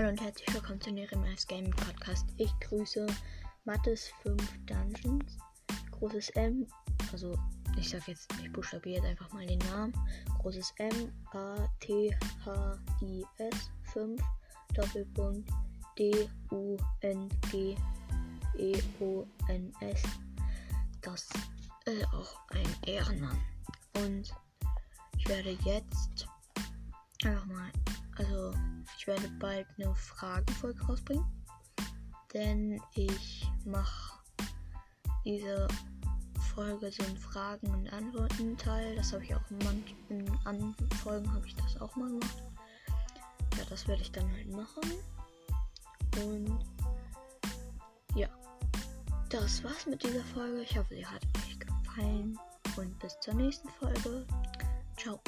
Hallo und herzlich willkommen zu Nerimas Gaming Podcast. Ich grüße Mattes 5 Dungeons, großes M, also ich sag jetzt, ich buchstabiere jetzt einfach mal den Namen. Großes M, A, T, H, I, S, 5, Doppelpunkt, D, U, N, G, E, O, N, S. Das ist auch ein Ehrenmann. Und ich werde jetzt einfach mal, also ich werde bald eine Fragenfolge rausbringen. Denn ich mache diese Folge so ein Fragen- und Antworten-Teil. Das habe ich auch in manchen anderen Folgen habe ich das auch mal gemacht. Ja, das werde ich dann halt machen. Und ja, das war's mit dieser Folge. Ich hoffe, sie hat euch gefallen. Und bis zur nächsten Folge. Ciao.